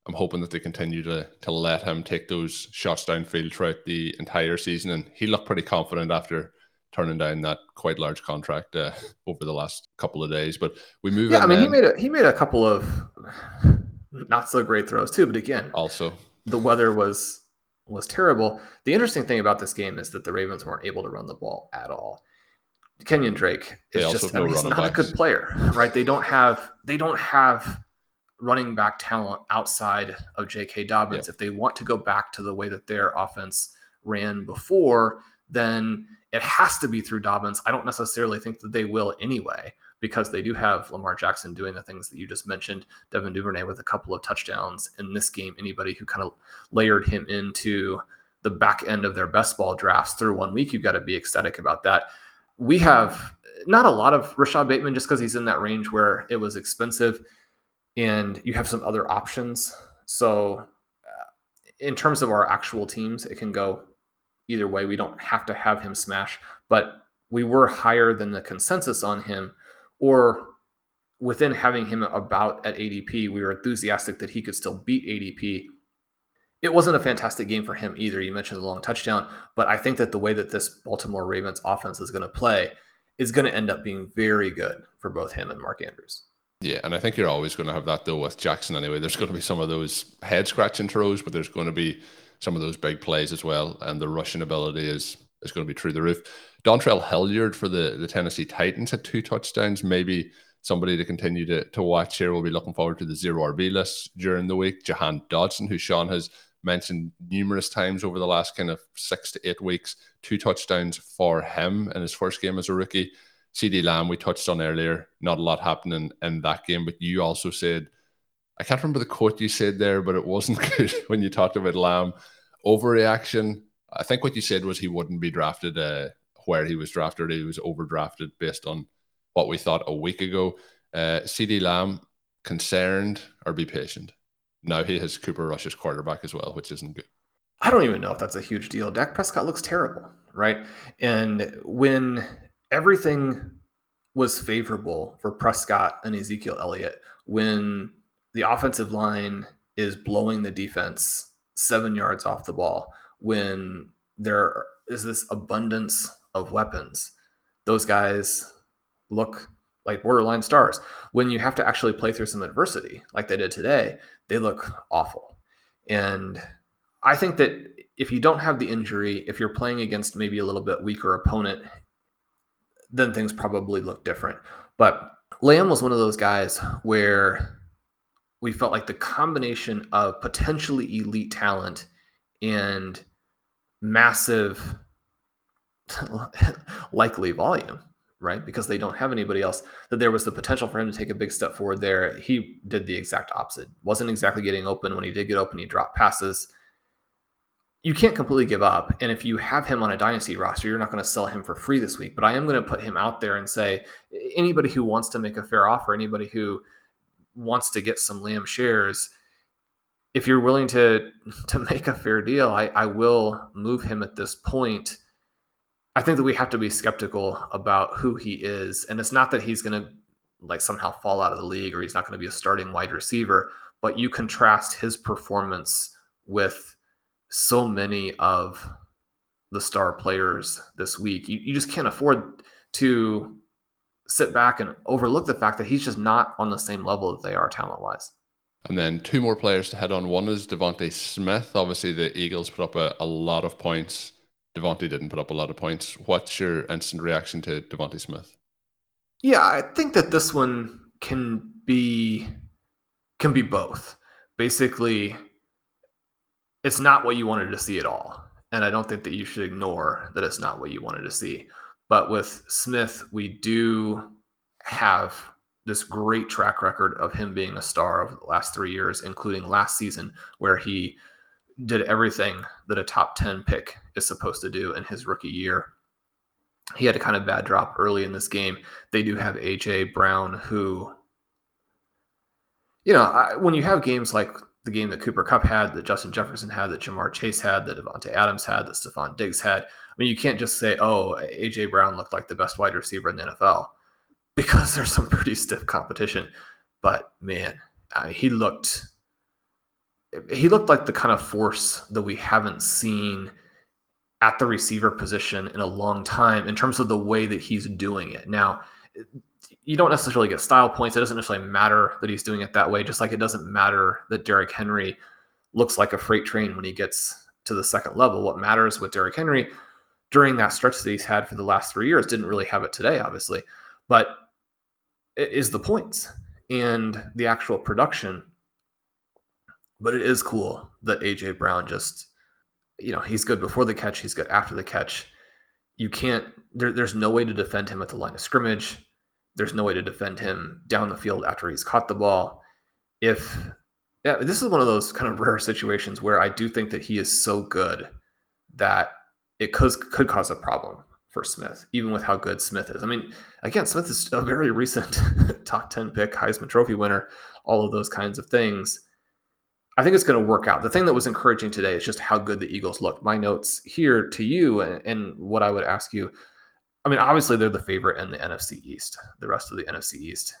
I'm hoping that they continue to to let him take those shots downfield throughout the entire season. And he looked pretty confident after turning down that quite large contract uh, [laughs] over the last couple of days. But we move. Yeah, I mean, he made a he made a couple of [sighs] not so great throws too. But again, also. the weather was was terrible. The interesting thing about this game is that the Ravens weren't able to run the ball at all. Kenyan Drake is also just have I no mean, he's running not a good player, right? They don't have they don't have running back talent outside of J.K. Dobbins. Yeah. If they want to go back to the way that their offense ran before, then it has to be through Dobbins. I don't necessarily think that they will anyway, because they do have Lamar Jackson doing the things that you just mentioned. Devin Duvernay with a couple of touchdowns in this game. Anybody who kind of layered him into the back end of their best ball drafts through one week, you've got to be ecstatic about that. We have not a lot of Rashod Bateman just because he's in that range where it was expensive and you have some other options. So, uh, in terms of our actual teams, it can go either way. We don't have to have him smash, but we were higher than the consensus on him, or within having him about at ADP, we were enthusiastic that he could still beat ADP. It wasn't a fantastic game for him either. You mentioned the long touchdown, but I think that the way that this Baltimore Ravens offense is going to play is going to end up being very good for both him and Mark Andrews. Yeah, and I think you're always going to have that though with Jackson anyway. There's going to be some of those head scratching throws, but there's going to be some of those big plays as well, and the rushing ability is is going to be through the roof. Dontrell Hilliard for the the Tennessee Titans had two touchdowns. Maybe somebody to continue to to watch here. We'll be looking forward to the zero RB list during the week. Jahan Dotson, who Shawn has mentioned numerous times over the last kind of six to eight weeks, two touchdowns for him in his first game as a rookie. CeeDee Lamb, we touched on earlier, not a lot happening in that game, but you also said, I can't remember the quote you said there, but it wasn't [laughs] good when you talked about Lamb. Overreaction. I think what you said was he wouldn't be drafted uh, where he was drafted. He was overdrafted based on what we thought a week ago. Uh, CeeDee Lamb, concerned or be patient. Now he has Cooper Rush's quarterback as well, which isn't good. I don't even know if that's a huge deal. Dak Prescott looks terrible, right? And when everything was favorable for Prescott and Ezekiel Elliott, when the offensive line is blowing the defense seven yards off the ball, when there is this abundance of weapons, those guys look like borderline stars. When you have to actually play through some adversity, like they did today, they look awful. And I think that if you don't have the injury, if you're playing against maybe a little bit weaker opponent, then things probably look different. But Lamb was one of those guys where we felt like the combination of potentially elite talent and massive [laughs] likely volume, right? Because they don't have anybody else, that there was the potential for him to take a big step forward there. He did the exact opposite. Wasn't exactly getting open. When he did get open, he dropped passes. You can't completely give up. And if you have him on a dynasty roster, you're not going to sell him for free this week. But I am going to put him out there and say anybody who wants to make a fair offer, anybody who wants to get some lamb shares, if you're willing to [laughs] to make a fair deal, I, I will move him at this point I think that we have to be skeptical about who he is. And it's not that he's going to like somehow fall out of the league or he's not going to be a starting wide receiver, but you contrast his performance with so many of the star players this week. You, you just can't afford to sit back and overlook the fact that he's just not on the same level that they are talent wise. And then two more players to head on. One is DeVonta Smith. Obviously, the Eagles put up a, a lot of points DeVonta didn't put up a lot of points. What's your instant reaction to DeVonta Smith? Yeah, I think that this one can be can be both. Basically, it's not what you wanted to see at all. And I don't think that you should ignore that it's not what you wanted to see. But with Smith, we do have this great track record of him being a star over the last three years, including last season, where he did everything that a top 10 pick is supposed to do in his rookie year. He had a kind of bad drop early in this game. They do have AJ Brown, who, you know, I, when you have games like the game that Cooper Kupp had, that Justin Jefferson had, that Ja'Marr Chase had, that Davante Adams had, that Stefon Diggs had. I mean, you can't just say, "Oh, AJ Brown looked like the best wide receiver in the NFL," [laughs] because there's some pretty stiff competition. But man, I he looked he looked like the kind of force that we haven't seen at the receiver position in a long time in terms of the way that he's doing it. Now, you don't necessarily get style points. It doesn't necessarily matter that he's doing it that way, just like it doesn't matter that Derrick Henry looks like a freight train when he gets to the second level. What matters with Derrick Henry during that stretch that he's had for the last three years, didn't really have it today, obviously, but it is the points and the actual production. But it is cool that AJ Brown just you know, he's good before the catch, he's good after the catch. You can't, there, there's no way to defend him at the line of scrimmage. There's no way to defend him down the field after he's caught the ball. If, yeah, this is one of those kind of rare situations where I do think that he is so good that it could, could cause a problem for Smith, even with how good Smith is. I mean, again, Smith is a very recent [laughs] top 10 pick, Heisman Trophy winner, all of those kinds of things. I think it's going to work out. The thing that was encouraging today is just how good the Eagles looked. My notes here to you and, and, what I would ask you. I mean, obviously they're the favorite in the NFC East. The rest of the NFC East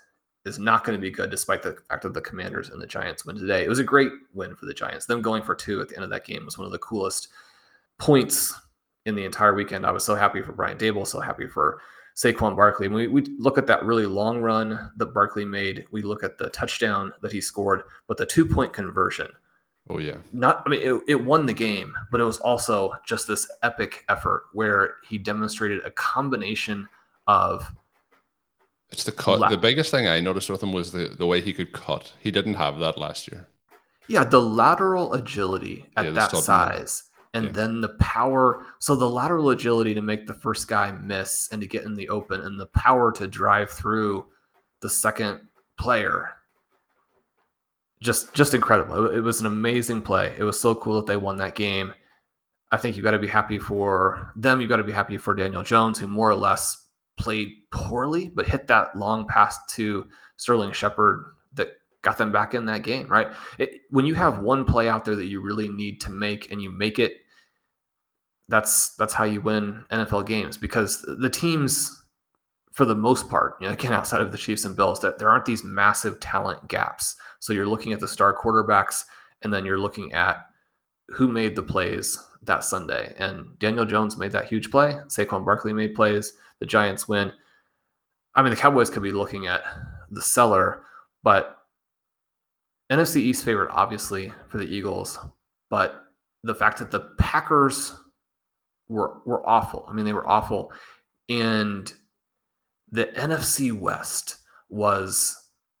is not going to be good, despite the fact that the Commanders and the Giants win today. It was a great win for the Giants. Them going for two at the end of that game was one of the coolest points in the entire weekend. I was so happy for Brian Daboll, so happy for Saquon Barkley. And we, we look at that really long run that Barkley made. We look at the touchdown that he scored, but the two point conversion. Oh, yeah. Not, I mean, it, it won the game, but it was also just this epic effort where he demonstrated a combination of. It's the cut. La- the biggest thing I noticed with him was the, the way he could cut. He didn't have that last year. Yeah, the lateral agility at yeah, that size and yeah. then the power so the lateral agility to make the first guy miss and to get in the open and the power to drive through the second player. Just just incredible. It, it was an amazing play. It was so cool that they won that game. I think you got to be happy for them. You got to be happy for daniel jones who more or less played poorly but hit that long pass to sterling shepard got them back in that game, right? It, when you have one play out there that you really need to make and you make it, that's that's how you win NFL games because the teams, for the most part, you know, again outside of the Chiefs and Bills, that there aren't these massive talent gaps. So you're looking at the star quarterbacks, and then you're looking at who made the plays that Sunday. And Daniel Jones made that huge play. Saquon Barkley made plays. The Giants win. I mean, the Cowboys could be looking at the cellar, but NFC East favorite, obviously, for the Eagles, but the fact that the Packers were were awful. I mean, they were awful. And the NFC West, was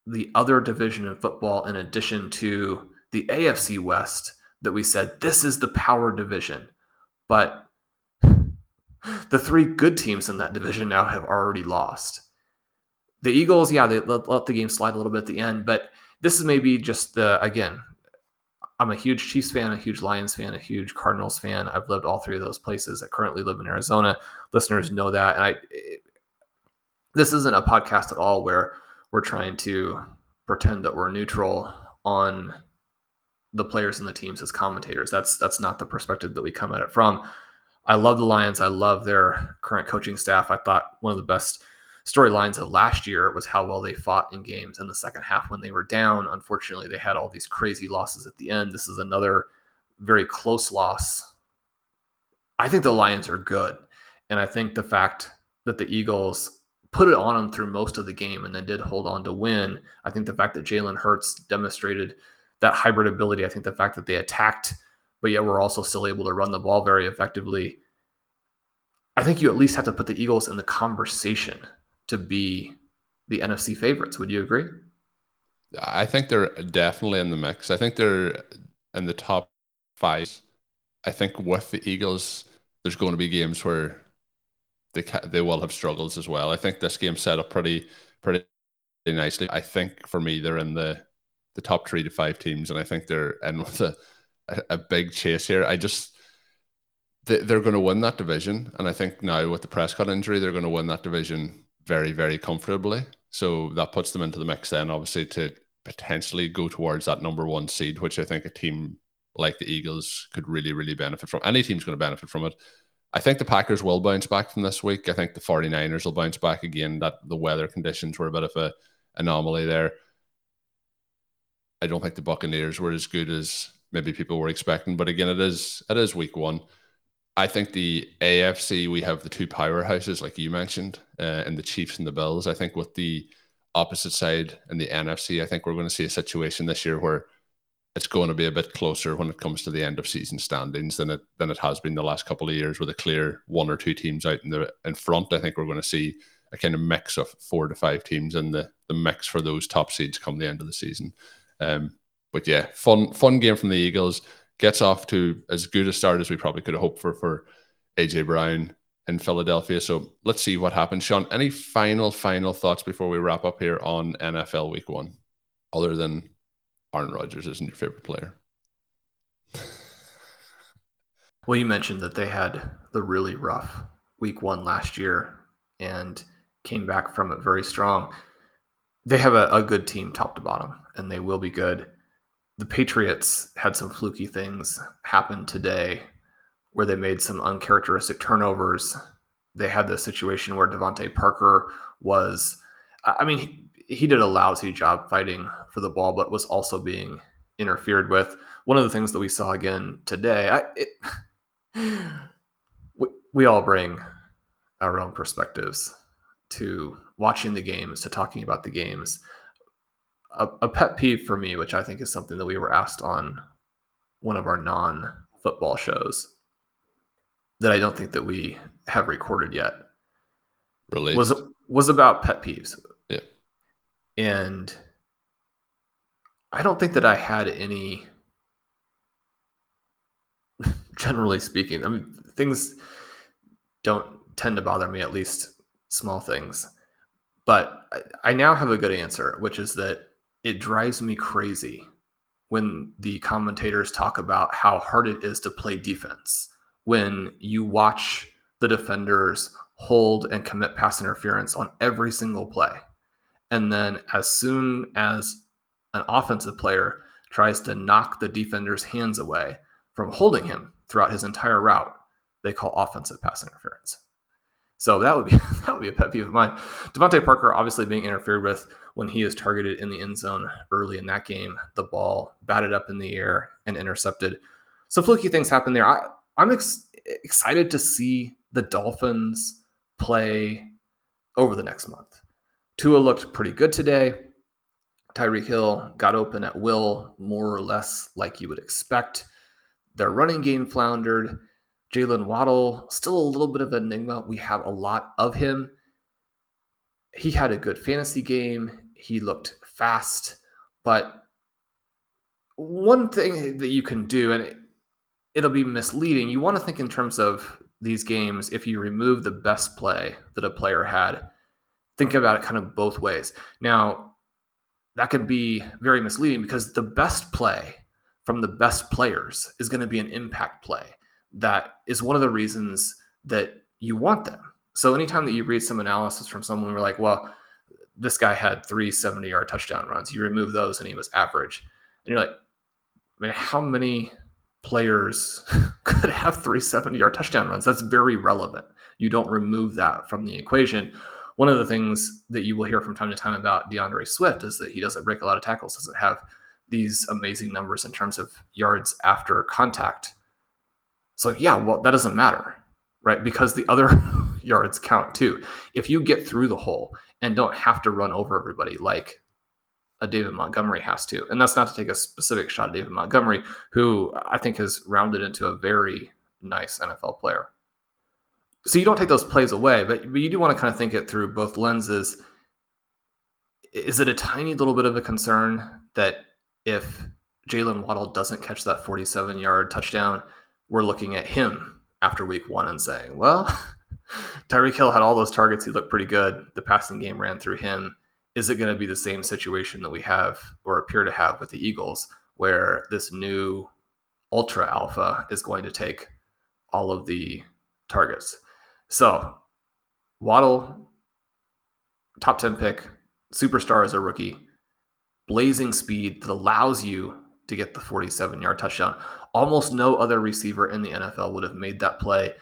the other division in football in addition to the AFC West that we said this is the power division. But [laughs] the three good teams in that division now have already lost. The Eagles, yeah, they let, let the game slide a little bit at the end, but this is maybe just the again. I'm a huge Chiefs fan, a huge Lions fan, a huge Cardinals fan. I've lived all three of those places. I currently live in Arizona. Listeners know that, and I. It, this isn't a podcast at all where we're trying to pretend that we're neutral on the players and the teams as commentators. That's that's not the perspective that we come at it from. I love the Lions. I love their current coaching staff. I thought one of the best storylines of last year was how well they fought in games in the second half when they were down. Unfortunately, they had all these crazy losses at the end. This is another very close loss. I think the Lions are good. And I think the fact that the Eagles put it on them through most of the game and then did hold on to win, I think the fact that Jalen Hurts demonstrated that hybrid ability, I think the fact that they attacked, but yet we're also still able to run the ball very effectively. I think you at least have to put the Eagles in the conversation to be the NFC favorites. Would you agree? I think they're definitely in the mix. I think they're in the top five. I think with the Eagles, there's going to be games where they they will have struggles as well. I think this game set up pretty pretty nicely. I think for me, they're in the the top three to five teams, and I think they're in [laughs] with a a, big chase here. I just they, they're going to win that division, and I think now with the Prescott injury, they're going to win that division very, very comfortably. So that puts them into the mix then, obviously, to potentially go towards that number one seed, which I think a team like the Eagles could really, really benefit from. Any team's going to benefit from it. I think the Packers will bounce back from this week. I think the 49ers will bounce back again. That the weather conditions were a bit of a anomaly there. I don't think the Buccaneers were as good as maybe people were expecting, but again, it is it is week one. I think the AFC, we have the two powerhouses, like you mentioned, uh, and the Chiefs and the Bills. I think with the opposite side and the NFC, I think we're going to see a situation this year where it's going to be a bit closer when it comes to the end of season standings than it than it has been the last couple of years with a clear one or two teams out in the in front. I think we're going to see a kind of mix of four to five teams in the the mix for those top seeds come the end of the season. Um, but yeah, fun fun game from the Eagles gets off to as good a start as we probably could have hoped for for AJ Brown in Philadelphia. So let's see what happens. Shawn, any final final thoughts before we wrap up here on NFL Week One, other than Aaron Rodgers isn't your favorite player? [laughs] Well, you mentioned that they had the really rough Week One last year and came back from it very strong. They have a, a good team top to bottom, and they will be good the Patriots had some fluky things happen today where they made some uncharacteristic turnovers. They had the situation where DeVante Parker was, I mean, he, he, did a lousy job fighting for the ball, but was also being interfered with. One of the things that we saw again today, I, it, [sighs] we, we all bring our own perspectives to watching the games, to talking about the games a, a pet peeve for me, which I think is something that we were asked on one of our non football shows that I don't think that we have recorded yet. Really? Was was about pet peeves. Yeah. And I don't think that I had any [laughs] generally speaking. I mean things don't tend to bother me at least small things. But I, I now have a good answer, which is that it drives me crazy when the commentators talk about how hard it is to play defense when you watch the defenders hold and commit pass interference on every single play. And then as soon as an offensive player tries to knock the defender's hands away from holding him throughout his entire route, they call offensive pass interference. So that would be [laughs] that would be a pet peeve of mine. DeVante Parker obviously being interfered with when he is targeted in the end zone early in that game. The ball batted up in the air and intercepted. So fluky things happen there. I, I'm ex- excited to see the Dolphins play over the next month. Tua looked pretty good today. Tyreek Hill got open at will, more or less like you would expect. Their running game floundered. Jaylen Waddle, still a little bit of an enigma. We have a lot of him. he had a good fantasy game. He looked fast, but one thing that you can do, and it, it'll be misleading, you want to think in terms of these games. If you remove the best play that a player had, think about it kind of both ways. Now, that can be very misleading because the best play from the best players is going to be an impact play. That is one of the reasons that you want them. So anytime that you read some analysis from someone, we're like, well, this guy had three 70 yard touchdown runs. You remove those and he was average. And you're like, I mean, how many players [laughs] could have three 70 yard touchdown runs? That's very relevant. You don't remove that from the equation. One of the things that you will hear from time to time about D'Andre Swift is that he doesn't break a lot of tackles, doesn't have these amazing numbers in terms of yards after contact. So, yeah, well, that doesn't matter, right? Because the other [laughs] yards count too. If you get through the hole and don't have to run over everybody like a David Montgomery has to, and that's not to take a specific shot at David Montgomery, who I think has rounded into a very nice NFL player. So you don't take those plays away, but, but you do want to kind of think it through both lenses. Is it a tiny little bit of a concern that if Jaylen Waddle doesn't catch that 47 yard touchdown, we're looking at him after week one and saying, well, [laughs] Tyreek Hill had all those targets. He looked pretty good. The passing game ran through him. Is it going to be the same situation that we have or appear to have with the Eagles, where this new ultra alpha is going to take all of the targets? So, Waddle, top 10 pick, superstar as a rookie, blazing speed that allows you to get the 47 yard touchdown. Almost no other receiver in the NFL would have made that play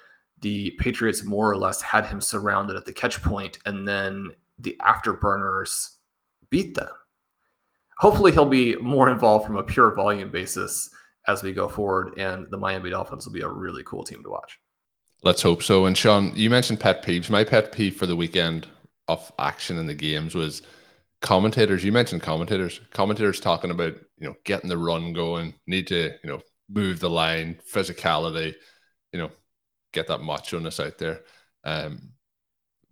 the Patriots more or less had him surrounded at the catch point, and then the afterburners beat them. Hopefully, he'll be more involved from a pure volume basis as we go forward, and the Miami Dolphins will be a really cool team to watch. Let's hope so. And Shawn, you mentioned pet peeves. My pet peeve for the weekend of action in the games was commentators. You mentioned commentators. Commentators talking about you know getting the run going, need to you know move the line, physicality. You know, get that macho-ness out there. Um,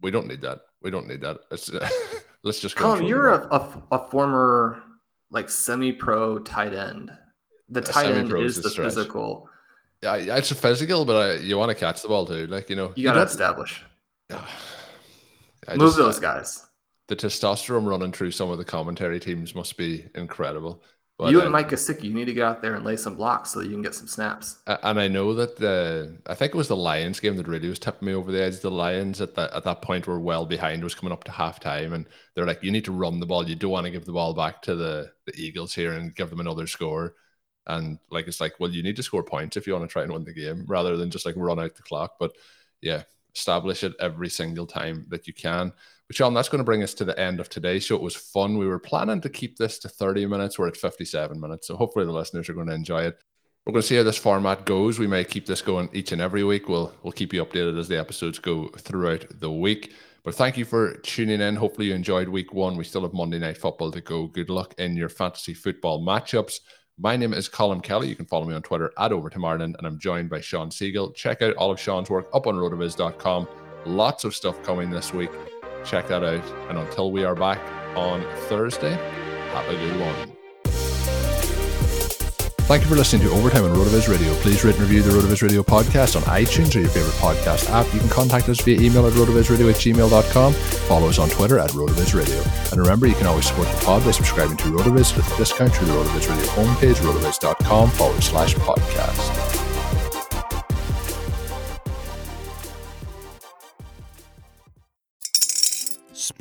we don't need that. We don't need that. Let's, [laughs] let's just go. you're a, a, a, former like semi-pro tight end. The tight end is, is the stretch. physical. Yeah, it's a physical, but I, you want to catch the ball too. Like you know, you got to establish. I Move just, those guys. The testosterone running through some of the commentary teams must be incredible. But, you and uh, Mike Gesicki, you need to get out there and lay some blocks so you can get some snaps. And I know that the I think it was the Lions game that really was tipping me over the edge. The Lions at that at that point were well behind, was coming up to halftime, and they're like, "You need to run the ball. You don't want to give the ball back to the the Eagles here and give them another score." And like it's like, well, you need to score points if you want to try and win the game, rather than just like run out the clock. But yeah, establish it every single time that you can. But Shawn, that's going to bring us to the end of today's show. It was fun. We were planning to keep this to 30 minutes. We're at 57 minutes. So hopefully the listeners are going to enjoy it. We're going to see how this format goes. We may keep this going each and every week. We'll we'll keep you updated as the episodes go throughout the week. But thank you for tuning in. Hopefully you enjoyed week one. We still have Monday night football to go. Good luck in your fantasy football matchups. My name is Colm Kelly. You can follow me on Twitter at Over to Martin, and I'm joined by Shawn Siegele. Check out all of Shawn's work up on rotoviz.com. Lots of stuff coming this week. Check that out. And until we are back on Thursday, have a good one. Thank you for listening to Overtime on RotoViz Radio. Please rate and review the RotoViz Radio podcast on iTunes or your favorite podcast app. You can contact us via email at rotovizradio at gmail.com. Follow us on Twitter at RotoViz Radio. And remember, you can always support the pod by subscribing to RotoViz with a discount through the RotoViz Radio homepage, rotoviz.com forward slash podcast.